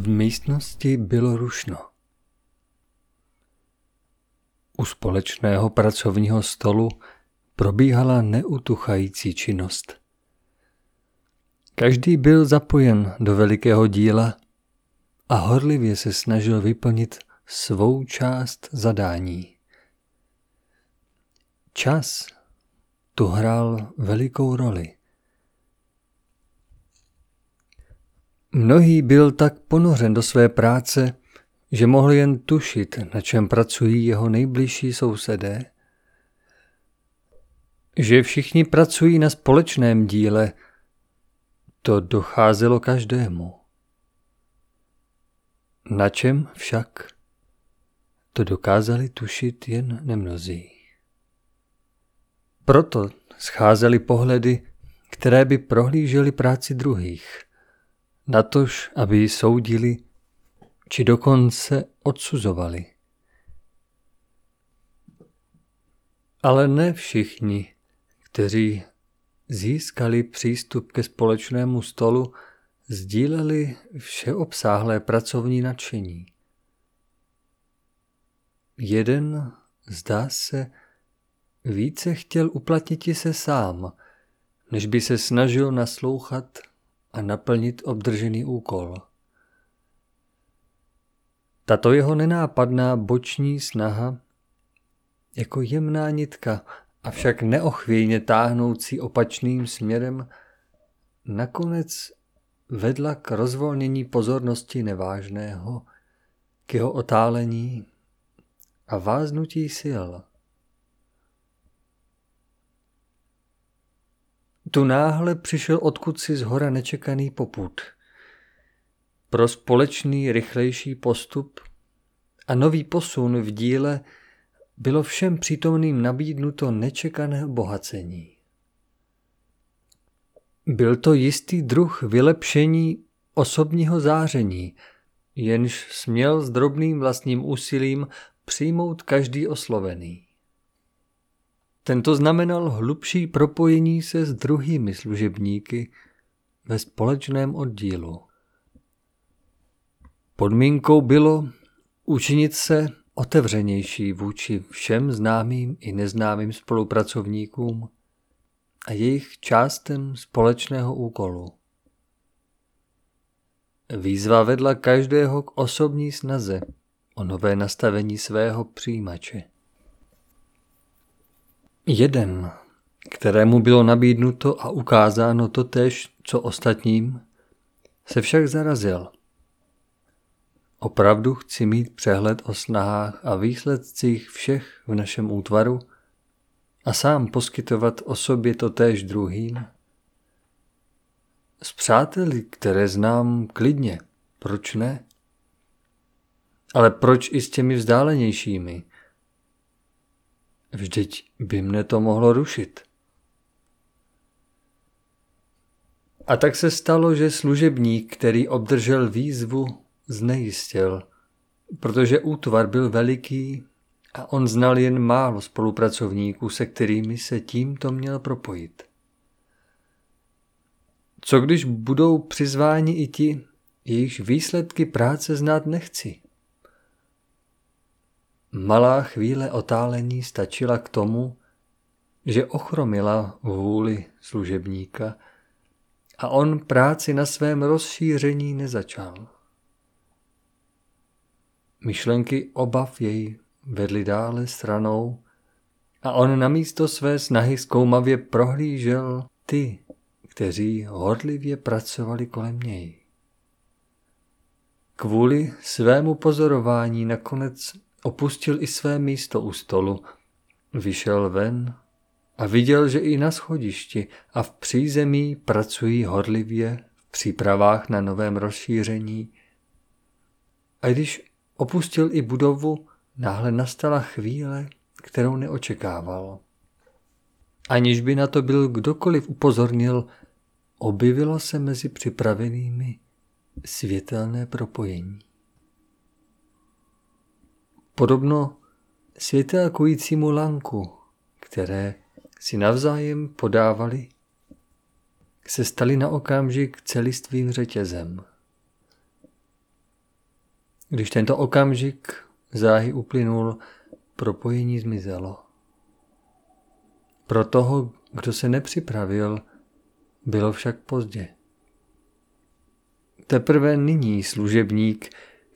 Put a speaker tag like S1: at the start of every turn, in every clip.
S1: V místnosti bylo rušno. U společného pracovního stolu probíhala neutuchající činnost. Každý byl zapojen do velikého díla a horlivě se snažil vyplnit svou část zadání. Čas tu hrál velikou roli. Mnohý byl tak ponořen do své práce, že mohl jen tušit, na čem pracují jeho nejbližší sousedé. Že všichni pracují na společném díle, to docházelo každému. Na čem však? To dokázali tušit jen nemnozí. Proto scházely pohledy, které by prohlížely práci druhých, natož aby ji soudili, či dokonce odsuzovali. Ale ne všichni, kteří získali přístup ke společnému stolu, sdíleli všeobsáhlé pracovní nadšení. Jeden, zdá se, více chtěl uplatnit se sám, než by se snažil naslouchat a naplnit obdržený úkol. Tato jeho nenápadná boční snaha, jako jemná nitka, avšak neochvějně táhnoucí opačným směrem, nakonec vedla k rozvolnění pozornosti nevážného, k jeho otálení a váznutí sil. Tu náhle přišel odkud si z hora nečekaný poput. Pro společný rychlejší postup a nový posun v díle bylo všem přítomným nabídnuto nečekané bohacení. Byl to jistý druh vylepšení osobního záření, jenž směl s drobným vlastním úsilím přijmout každý oslovený. Tento znamenal hlubší propojení se s druhými služebníky ve společném oddílu. Podmínkou bylo učinit se otevřenější vůči všem známým i neznámým spolupracovníkům a jejich částem společného úkolu. Výzva vedla každého k osobní snaze o nové nastavení svého přijímače. Jeden, kterému bylo nabídnuto a ukázáno to tež, co ostatním, se však zarazil. Opravdu chci mít přehled o snahách a výsledcích všech v našem útvaru a sám poskytovat o sobě to též druhým? S přáteli, které znám klidně, proč ne? Ale proč i s těmi vzdálenějšími? Vždyť by mne to mohlo rušit. A tak se stalo, že služebník, který obdržel výzvu, znejistil, protože útvar byl veliký a on znal jen málo spolupracovníků, se kterými se tímto měl propojit. Co když budou přizváni i ti, jejichž výsledky práce znát nechci? Malá chvíle otálení stačila k tomu, že ochromila vůli služebníka a on práci na svém rozšíření nezačal. Myšlenky obav jej vedli dále stranou a on namísto své snahy zkoumavě prohlížel ty, kteří horlivě pracovali kolem něj. Kvůli svému pozorování nakonec opustil i své místo u stolu, vyšel ven a viděl, že i na schodišti a v přízemí pracují horlivě v přípravách na novém rozšíření. A když opustil i budovu, náhle nastala chvíle, kterou neočekával. Aniž by na to byl kdokoliv upozornil, objevilo se mezi připravenými světelné propojení. Podobno světelkujícímu lanku, které si navzájem podávali, se stali na okamžik celistvým řetězem. Když tento okamžik záhy uplynul, propojení zmizelo. Pro toho, kdo se nepřipravil, bylo však pozdě. Teprve nyní služebník,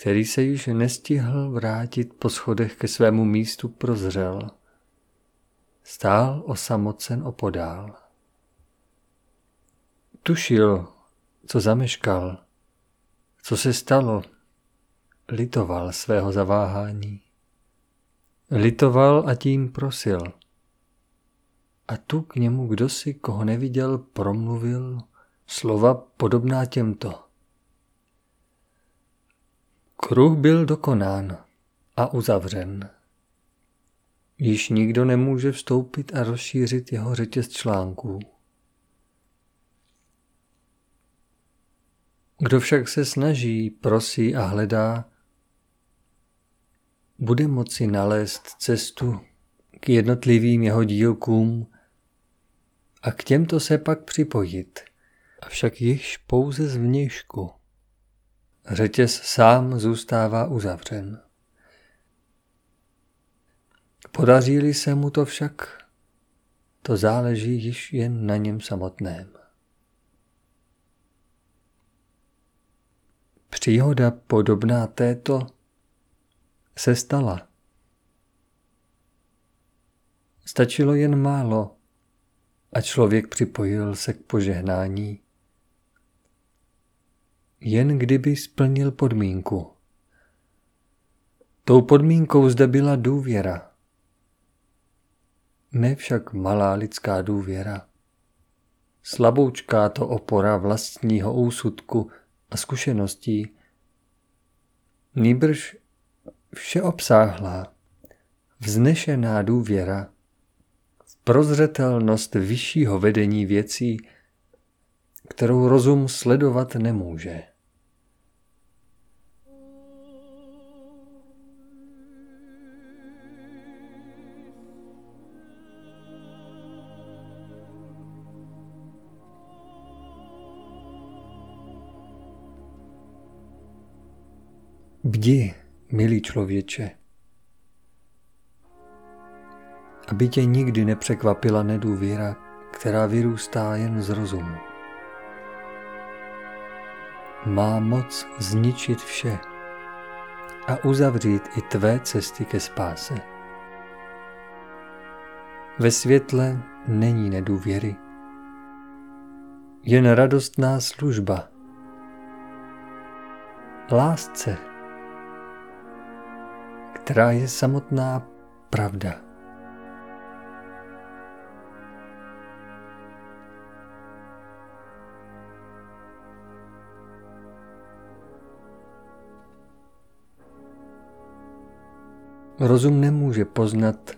S1: který se již nestihl vrátit po schodech ke svému místu, prozřel. Stál osamocen opodál. Tušil, co zameškal, co se stalo, litoval svého zaváhání. Litoval a tím prosil. A tu k němu kdosi, koho neviděl, promluvil slova podobná těmto. Kruh byl dokonán a uzavřen. Již nikdo nemůže vstoupit a rozšířit jeho řetěz článků. Kdo však se snaží, prosí a hledá, bude moci nalézt cestu k jednotlivým jeho dílkům a k těmto se pak připojit, avšak již pouze z vnějšku. Řetěz sám zůstává uzavřen. Podaří-li se mu to však, to záleží již jen na něm samotném. Příhoda podobná této se stala. Stačilo jen málo a člověk připojil se k požehnání. Jen kdyby splnil podmínku. Tou podmínkou zde byla důvěra. Ne však malá lidská důvěra. Slaboučká to opora vlastního úsudku a zkušeností. Nýbrž všeobsáhlá, vznešená důvěra v prozřetelnost vyššího vedení věcí, kterou rozum sledovat nemůže. Bdi, milý člověče, aby tě nikdy nepřekvapila nedůvěra, která vyrůstá jen z rozumu. Má moc zničit vše a uzavřít i tvé cesty ke spáse. Ve světle není nedůvěry, jen radostná služba. Lásce která je samotná pravda. Rozum nemůže poznat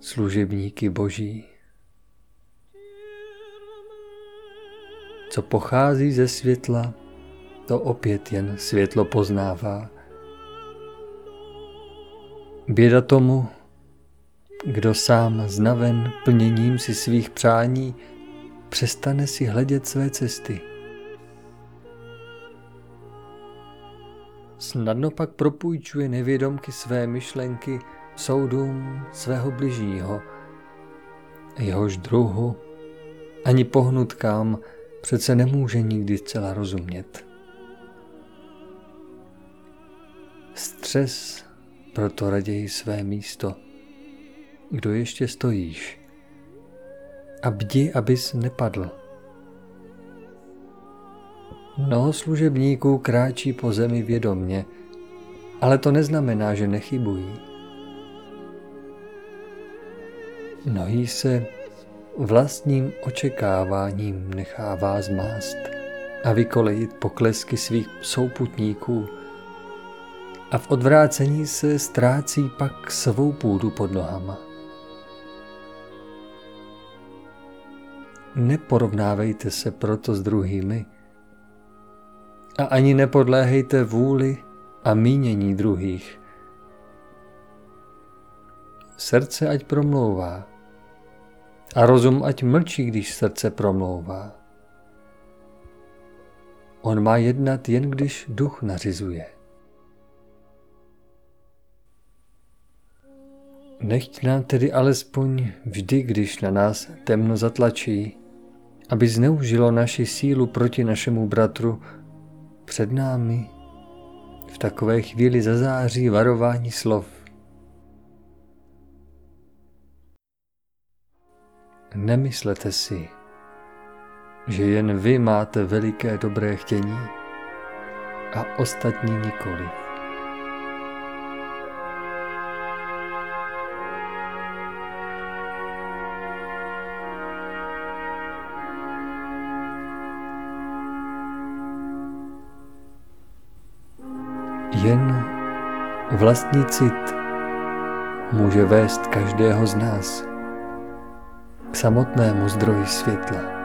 S1: služebníky boží. Co pochází ze světla, to opět jen světlo poznává. Běda tomu, kdo sám znaven plněním si svých přání přestane si hledět své cesty. Snadno pak propůjčuje nevědomky své myšlenky soudům svého bližního, jehož druhu ani pohnutkám přece nemůže nikdy zcela rozumět. Stres proto raději své místo. Kdo ještě stojíš? A bdi, abys nepadl. Mnoho služebníků kráčí po zemi vědomně, ale to neznamená, že nechybují. Mnohý se vlastním očekáváním nechává zmást a vykolejit poklesky svých souputníků – a v odvrácení se ztrácí pak svou půdu pod nohama. Neporovnávejte se proto s druhými a ani nepodléhejte vůli a mínění druhých. Srdce ať promlouvá a rozum ať mlčí, když srdce promlouvá. On má jednat jen když duch nařizuje. Nechť nám tedy alespoň vždy, když na nás temno zatlačí, aby zneužilo naši sílu proti našemu bratru před námi. V takové chvíli zazáří varování slov. Nemyslete si, že jen vy máte veliké dobré chtění a ostatní nikoli. Jen vlastní cit může vést každého z nás k samotnému zdroji světla.